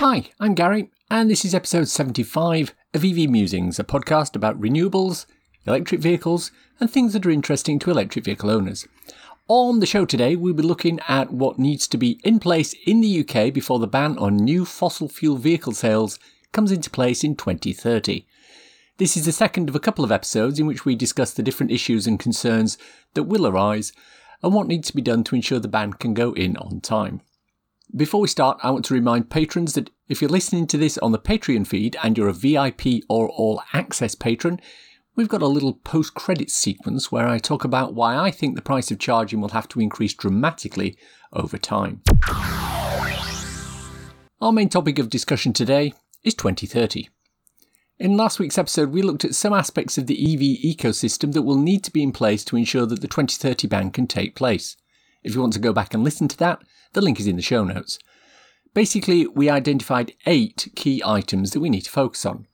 Hi, I'm Gary, and this is episode 75 of EV Musings, a podcast about renewables, electric vehicles, and things that are interesting to electric vehicle owners. On the show today, we'll be looking at what needs to be in place in the UK before the ban on new fossil fuel vehicle sales comes into place in 2030. This is the second of a couple of episodes in which we discuss the different issues and concerns that will arise and what needs to be done to ensure the ban can go in on time. Before we start, I want to remind patrons that if you're listening to this on the Patreon feed and you're a VIP or All Access patron, we've got a little post credits sequence where I talk about why I think the price of charging will have to increase dramatically over time. Our main topic of discussion today is 2030. In last week's episode, we looked at some aspects of the EV ecosystem that will need to be in place to ensure that the 2030 ban can take place. If you want to go back and listen to that, the link is in the show notes. Basically, we identified eight key items that we need to focus on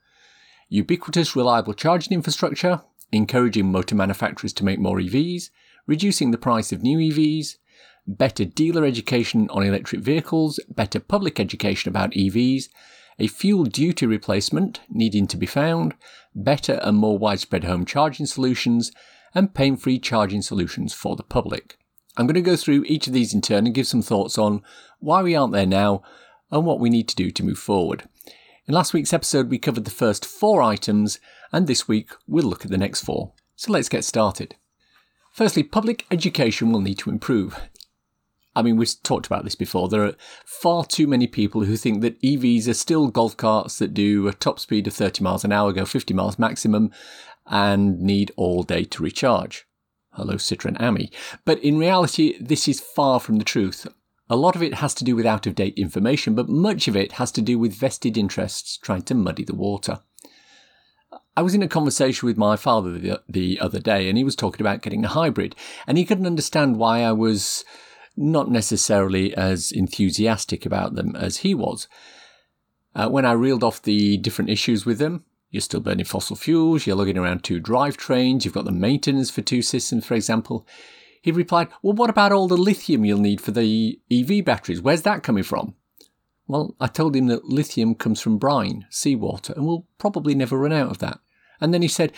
ubiquitous, reliable charging infrastructure, encouraging motor manufacturers to make more EVs, reducing the price of new EVs, better dealer education on electric vehicles, better public education about EVs, a fuel duty replacement needing to be found, better and more widespread home charging solutions, and pain free charging solutions for the public. I'm going to go through each of these in turn and give some thoughts on why we aren't there now and what we need to do to move forward. In last week's episode, we covered the first four items, and this week we'll look at the next four. So let's get started. Firstly, public education will need to improve. I mean, we've talked about this before. There are far too many people who think that EVs are still golf carts that do a top speed of 30 miles an hour, go 50 miles maximum, and need all day to recharge. Hello, Citroen Ami. But in reality, this is far from the truth. A lot of it has to do with out of date information, but much of it has to do with vested interests trying to muddy the water. I was in a conversation with my father the, the other day, and he was talking about getting a hybrid, and he couldn't understand why I was not necessarily as enthusiastic about them as he was. Uh, when I reeled off the different issues with them, you're still burning fossil fuels, you're lugging around two drivetrains, you've got the maintenance for two systems, for example. He replied, Well, what about all the lithium you'll need for the EV batteries? Where's that coming from? Well, I told him that lithium comes from brine, seawater, and we'll probably never run out of that. And then he said,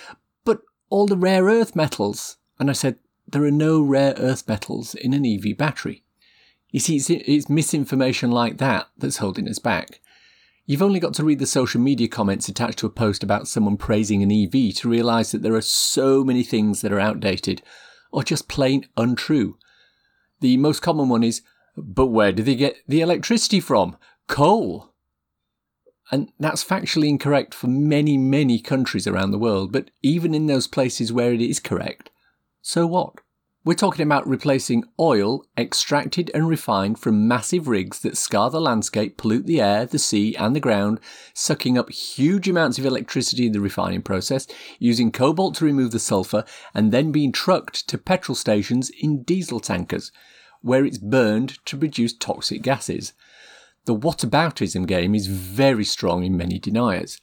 But all the rare earth metals. And I said, There are no rare earth metals in an EV battery. You see, it's, it's misinformation like that that's holding us back. You've only got to read the social media comments attached to a post about someone praising an EV to realise that there are so many things that are outdated or just plain untrue. The most common one is, but where do they get the electricity from? Coal. And that's factually incorrect for many, many countries around the world, but even in those places where it is correct, so what? We're talking about replacing oil extracted and refined from massive rigs that scar the landscape, pollute the air, the sea, and the ground, sucking up huge amounts of electricity in the refining process, using cobalt to remove the sulfur, and then being trucked to petrol stations in diesel tankers, where it's burned to produce toxic gases. The whataboutism game is very strong in many deniers.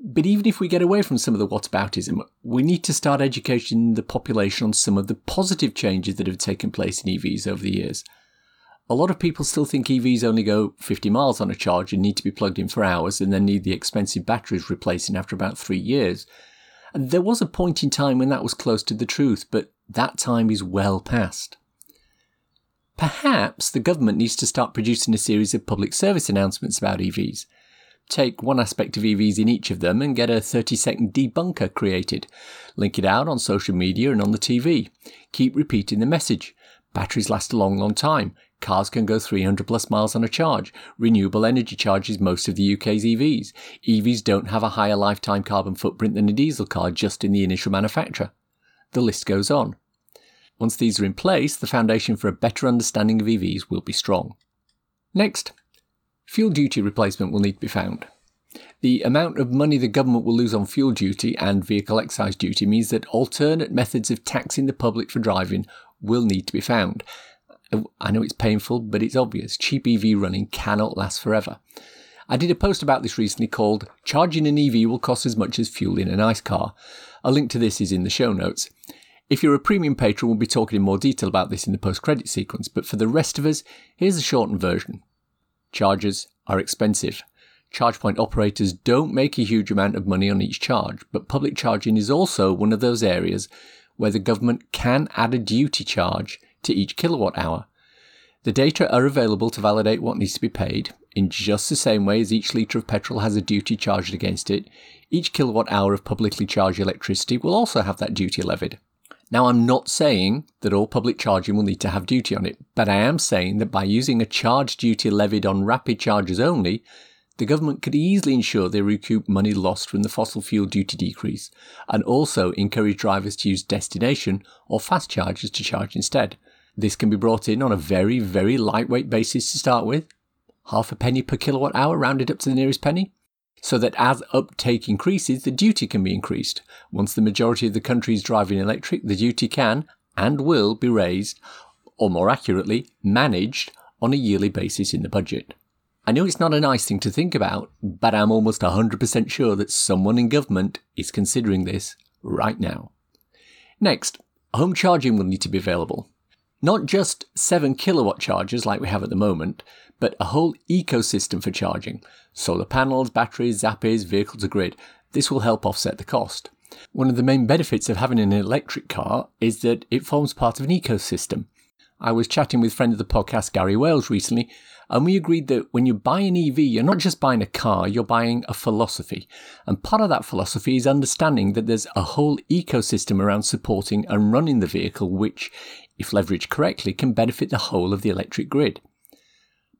But even if we get away from some of the whataboutism, we need to start educating the population on some of the positive changes that have taken place in EVs over the years. A lot of people still think EVs only go 50 miles on a charge and need to be plugged in for hours and then need the expensive batteries replacing after about three years. And there was a point in time when that was close to the truth, but that time is well past. Perhaps the government needs to start producing a series of public service announcements about EVs take one aspect of EVs in each of them and get a 30 second debunker created. Link it out on social media and on the TV. Keep repeating the message. Batteries last a long, long time. Cars can go 300 plus miles on a charge. Renewable energy charges most of the UK's EVs. EVs don't have a higher lifetime carbon footprint than a diesel car just in the initial manufacture. The list goes on. Once these are in place, the foundation for a better understanding of EVs will be strong. Next, Fuel duty replacement will need to be found. The amount of money the government will lose on fuel duty and vehicle excise duty means that alternate methods of taxing the public for driving will need to be found. I know it's painful, but it's obvious. Cheap EV running cannot last forever. I did a post about this recently called Charging an EV will cost as much as fuel in an ICE car. A link to this is in the show notes. If you're a premium patron, we'll be talking in more detail about this in the post credit sequence, but for the rest of us, here's a shortened version. Chargers are expensive. Charge point operators don't make a huge amount of money on each charge, but public charging is also one of those areas where the government can add a duty charge to each kilowatt hour. The data are available to validate what needs to be paid. In just the same way as each litre of petrol has a duty charged against it, each kilowatt hour of publicly charged electricity will also have that duty levied. Now, I'm not saying that all public charging will need to have duty on it, but I am saying that by using a charge duty levied on rapid chargers only, the government could easily ensure they recoup money lost from the fossil fuel duty decrease, and also encourage drivers to use destination or fast chargers to charge instead. This can be brought in on a very, very lightweight basis to start with, half a penny per kilowatt hour rounded up to the nearest penny, so that as uptake increases, the duty can be increased. Once the majority of the country is driving electric, the duty can and will be raised, or more accurately, managed on a yearly basis in the budget. I know it's not a nice thing to think about, but I'm almost 100% sure that someone in government is considering this right now. Next, home charging will need to be available. Not just 7 kilowatt chargers like we have at the moment, but a whole ecosystem for charging solar panels, batteries, zappis, vehicle to grid. This will help offset the cost. One of the main benefits of having an electric car is that it forms part of an ecosystem. I was chatting with friend of the podcast Gary Wales recently, and we agreed that when you buy an EV, you're not just buying a car, you're buying a philosophy. And part of that philosophy is understanding that there's a whole ecosystem around supporting and running the vehicle, which, if leveraged correctly, can benefit the whole of the electric grid.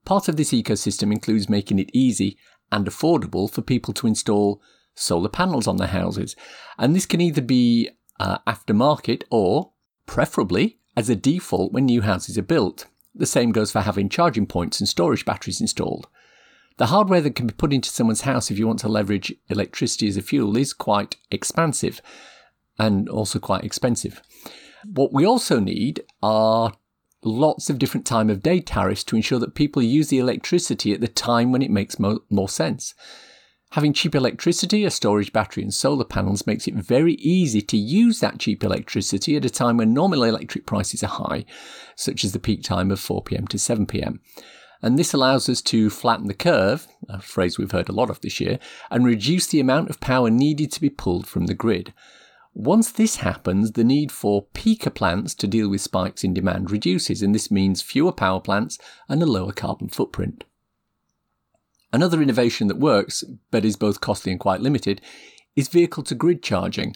Part of this ecosystem includes making it easy and affordable for people to install solar panels on their houses. And this can either be uh, aftermarket or, preferably, as a default when new houses are built. The same goes for having charging points and storage batteries installed. The hardware that can be put into someone's house if you want to leverage electricity as a fuel is quite expansive and also quite expensive. What we also need are lots of different time of day tariffs to ensure that people use the electricity at the time when it makes mo- more sense. Having cheap electricity, a storage battery, and solar panels makes it very easy to use that cheap electricity at a time when normal electric prices are high, such as the peak time of 4pm to 7pm. And this allows us to flatten the curve, a phrase we've heard a lot of this year, and reduce the amount of power needed to be pulled from the grid. Once this happens, the need for peaker plants to deal with spikes in demand reduces, and this means fewer power plants and a lower carbon footprint. Another innovation that works, but is both costly and quite limited, is vehicle to grid charging.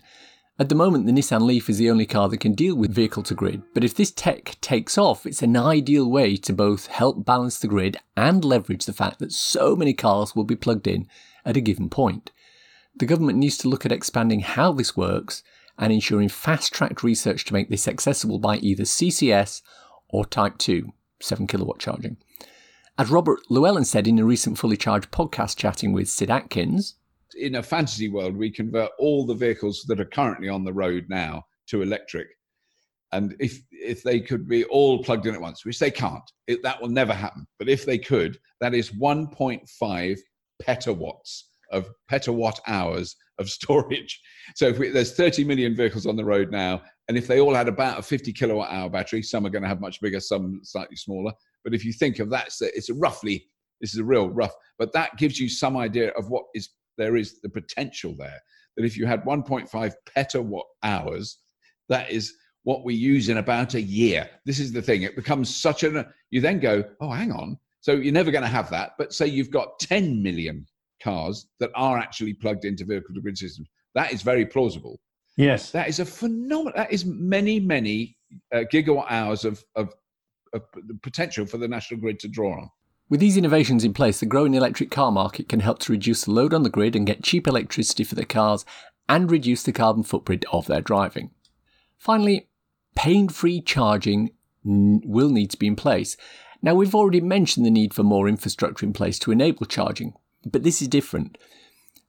At the moment, the Nissan Leaf is the only car that can deal with vehicle to grid, but if this tech takes off, it's an ideal way to both help balance the grid and leverage the fact that so many cars will be plugged in at a given point the government needs to look at expanding how this works and ensuring fast tracked research to make this accessible by either CCS or Type 2, 7 kilowatt charging. As Robert Llewellyn said in a recent Fully Charged podcast chatting with Sid Atkins, in a fantasy world, we convert all the vehicles that are currently on the road now to electric. And if if they could be all plugged in at once, which they can't, it, that will never happen. But if they could, that is 1.5 petawatts of petawatt hours of storage. So if we, there's 30 million vehicles on the road now, and if they all had about a 50 kilowatt hour battery, some are going to have much bigger, some slightly smaller. But if you think of that, it's roughly this is a real rough, but that gives you some idea of what is there is the potential there. That if you had 1.5 petawatt hours, that is what we use in about a year. This is the thing. It becomes such an you then go, oh, hang on. So you're never going to have that. But say you've got 10 million cars that are actually plugged into vehicle to grid systems. That is very plausible. Yes. That is a phenomenal, that is many, many uh, gigawatt hours of, of, of potential for the national grid to draw on. With these innovations in place, the growing electric car market can help to reduce the load on the grid and get cheap electricity for the cars and reduce the carbon footprint of their driving. Finally, pain free charging will need to be in place. Now, we've already mentioned the need for more infrastructure in place to enable charging, but this is different.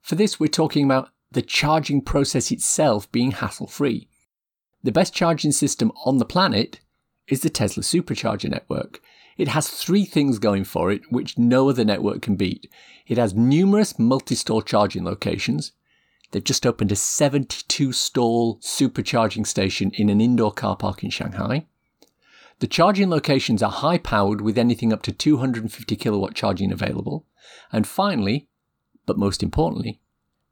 For this, we're talking about the charging process itself being hassle free. The best charging system on the planet is the Tesla supercharger network. It has three things going for it which no other network can beat. It has numerous multi stall charging locations. They've just opened a 72 stall supercharging station in an indoor car park in Shanghai. The charging locations are high powered with anything up to 250 kilowatt charging available. And finally, but most importantly,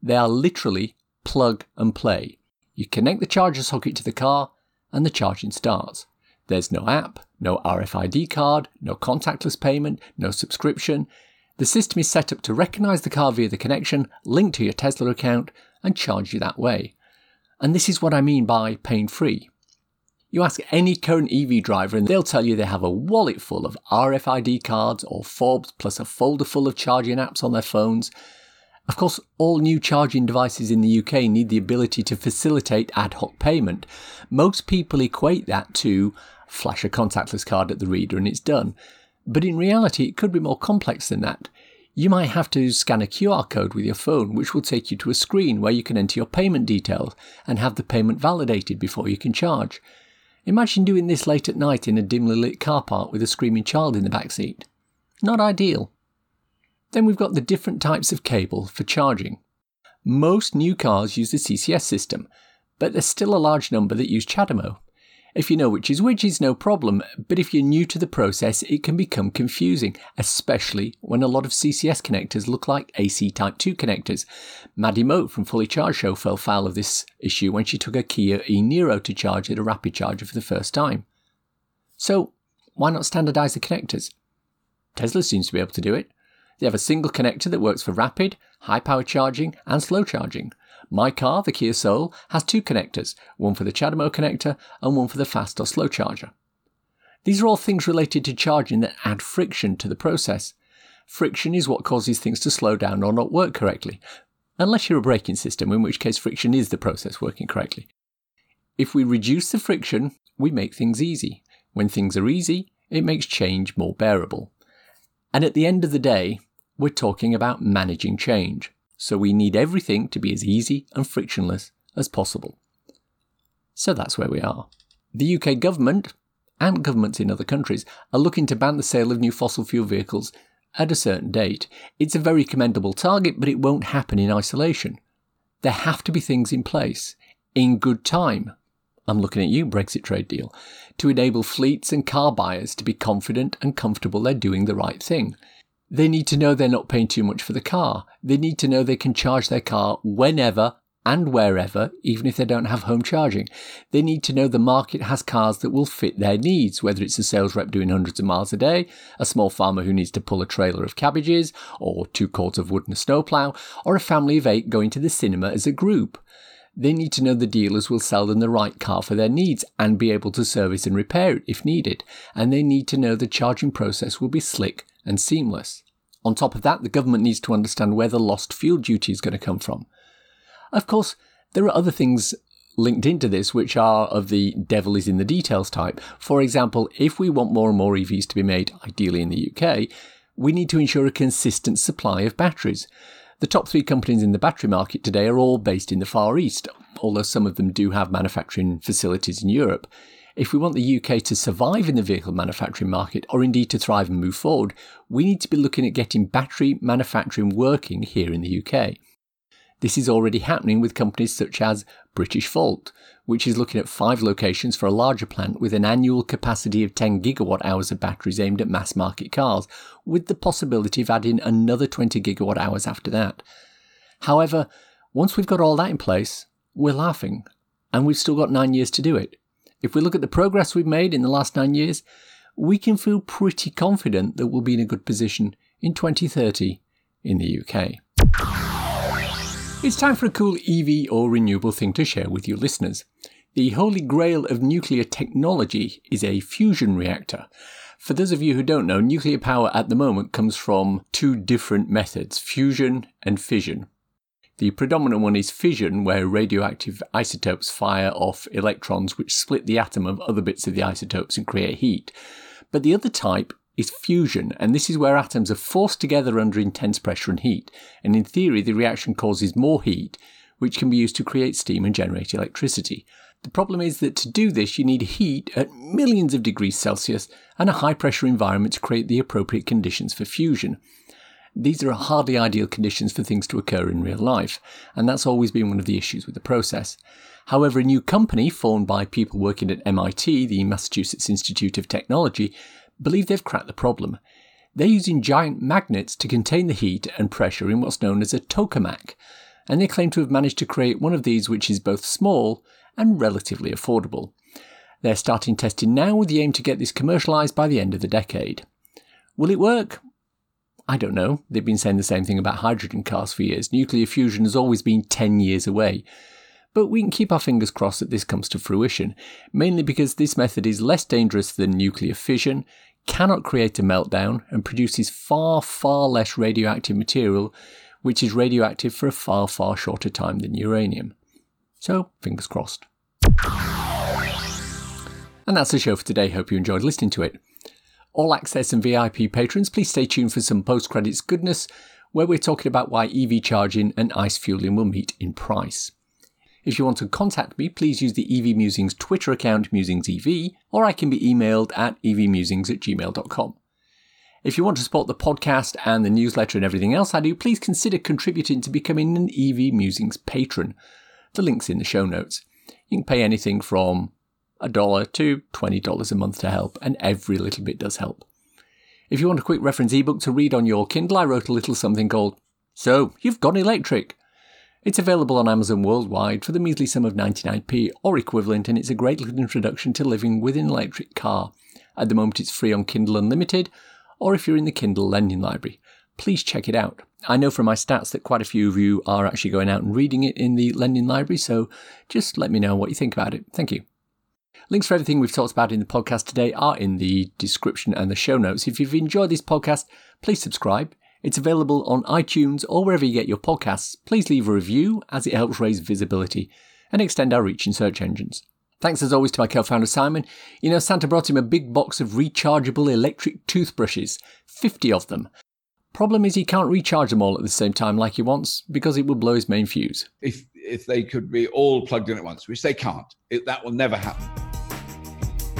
they are literally plug and play. You connect the charger socket to the car and the charging starts. There's no app, no RFID card, no contactless payment, no subscription. The system is set up to recognize the car via the connection, link to your Tesla account, and charge you that way. And this is what I mean by pain free. You ask any current EV driver, and they'll tell you they have a wallet full of RFID cards or fobs, plus a folder full of charging apps on their phones. Of course, all new charging devices in the UK need the ability to facilitate ad hoc payment. Most people equate that to flash a contactless card at the reader and it's done. But in reality, it could be more complex than that. You might have to scan a QR code with your phone, which will take you to a screen where you can enter your payment details and have the payment validated before you can charge. Imagine doing this late at night in a dimly lit car park with a screaming child in the back seat. Not ideal. Then we've got the different types of cable for charging. Most new cars use the CCS system, but there's still a large number that use CHAdeMO. If you know which is which, it's no problem, but if you're new to the process, it can become confusing, especially when a lot of CCS connectors look like AC Type 2 connectors. Maddie Moat from Fully Charged Show fell foul of this issue when she took a Kia e Niro to charge at a rapid charger for the first time. So, why not standardize the connectors? Tesla seems to be able to do it. They have a single connector that works for rapid, high power charging, and slow charging. My car, the Kia Soul, has two connectors, one for the CHAdeMO connector and one for the fast or slow charger. These are all things related to charging that add friction to the process. Friction is what causes things to slow down or not work correctly, unless you're a braking system, in which case friction is the process working correctly. If we reduce the friction, we make things easy. When things are easy, it makes change more bearable. And at the end of the day, we're talking about managing change so we need everything to be as easy and frictionless as possible. So that's where we are. The UK government and governments in other countries are looking to ban the sale of new fossil fuel vehicles at a certain date. It's a very commendable target, but it won't happen in isolation. There have to be things in place in good time. I'm looking at you, Brexit trade deal, to enable fleets and car buyers to be confident and comfortable they're doing the right thing. They need to know they're not paying too much for the car. They need to know they can charge their car whenever and wherever, even if they don't have home charging. They need to know the market has cars that will fit their needs, whether it's a sales rep doing hundreds of miles a day, a small farmer who needs to pull a trailer of cabbages, or two cords of wood and a snowplow, or a family of eight going to the cinema as a group. They need to know the dealers will sell them the right car for their needs and be able to service and repair it if needed. And they need to know the charging process will be slick and seamless. On top of that, the government needs to understand where the lost fuel duty is going to come from. Of course, there are other things linked into this which are of the devil is in the details type. For example, if we want more and more EVs to be made, ideally in the UK, we need to ensure a consistent supply of batteries. The top three companies in the battery market today are all based in the Far East, although some of them do have manufacturing facilities in Europe. If we want the UK to survive in the vehicle manufacturing market, or indeed to thrive and move forward, we need to be looking at getting battery manufacturing working here in the UK. This is already happening with companies such as British Britishvolt, which is looking at five locations for a larger plant with an annual capacity of 10 gigawatt hours of batteries aimed at mass market cars, with the possibility of adding another 20 gigawatt hours after that. However, once we've got all that in place, we're laughing, and we've still got nine years to do it. If we look at the progress we've made in the last nine years, we can feel pretty confident that we'll be in a good position in 2030 in the UK. It's time for a cool EV or renewable thing to share with you listeners. The holy grail of nuclear technology is a fusion reactor. For those of you who don't know, nuclear power at the moment comes from two different methods fusion and fission. The predominant one is fission, where radioactive isotopes fire off electrons which split the atom of other bits of the isotopes and create heat. But the other type is fusion, and this is where atoms are forced together under intense pressure and heat. And in theory, the reaction causes more heat, which can be used to create steam and generate electricity. The problem is that to do this, you need heat at millions of degrees Celsius and a high pressure environment to create the appropriate conditions for fusion. These are hardly ideal conditions for things to occur in real life, and that's always been one of the issues with the process. However, a new company formed by people working at MIT, the Massachusetts Institute of Technology, believe they've cracked the problem. They're using giant magnets to contain the heat and pressure in what's known as a tokamak, and they claim to have managed to create one of these which is both small and relatively affordable. They're starting testing now with the aim to get this commercialised by the end of the decade. Will it work? I don't know. They've been saying the same thing about hydrogen cars for years. Nuclear fusion has always been 10 years away. But we can keep our fingers crossed that this comes to fruition, mainly because this method is less dangerous than nuclear fission, cannot create a meltdown, and produces far, far less radioactive material, which is radioactive for a far, far shorter time than uranium. So, fingers crossed. And that's the show for today. Hope you enjoyed listening to it. All Access and VIP patrons, please stay tuned for some post credits goodness, where we're talking about why EV charging and ICE fueling will meet in price. If you want to contact me, please use the EV Musings Twitter account MusingsEV, or I can be emailed at evmusings at gmail.com. If you want to support the podcast and the newsletter and everything else I do, please consider contributing to becoming an EV Musings patron. The link's in the show notes. You can pay anything from a dollar to $20 a month to help, and every little bit does help. If you want a quick reference ebook to read on your Kindle, I wrote a little something called So You've Gone Electric. It's available on Amazon worldwide for the measly sum of 99p or equivalent, and it's a great little introduction to living with an electric car. At the moment, it's free on Kindle Unlimited, or if you're in the Kindle Lending Library. Please check it out. I know from my stats that quite a few of you are actually going out and reading it in the Lending Library, so just let me know what you think about it. Thank you. Links for everything we've talked about in the podcast today are in the description and the show notes. If you've enjoyed this podcast, please subscribe. It's available on iTunes or wherever you get your podcasts. Please leave a review as it helps raise visibility and extend our reach in search engines. Thanks as always to my co founder Simon. You know, Santa brought him a big box of rechargeable electric toothbrushes, 50 of them. Problem is, he can't recharge them all at the same time like he wants because it will blow his main fuse. If, if they could be all plugged in at once, which they can't, it, that will never happen.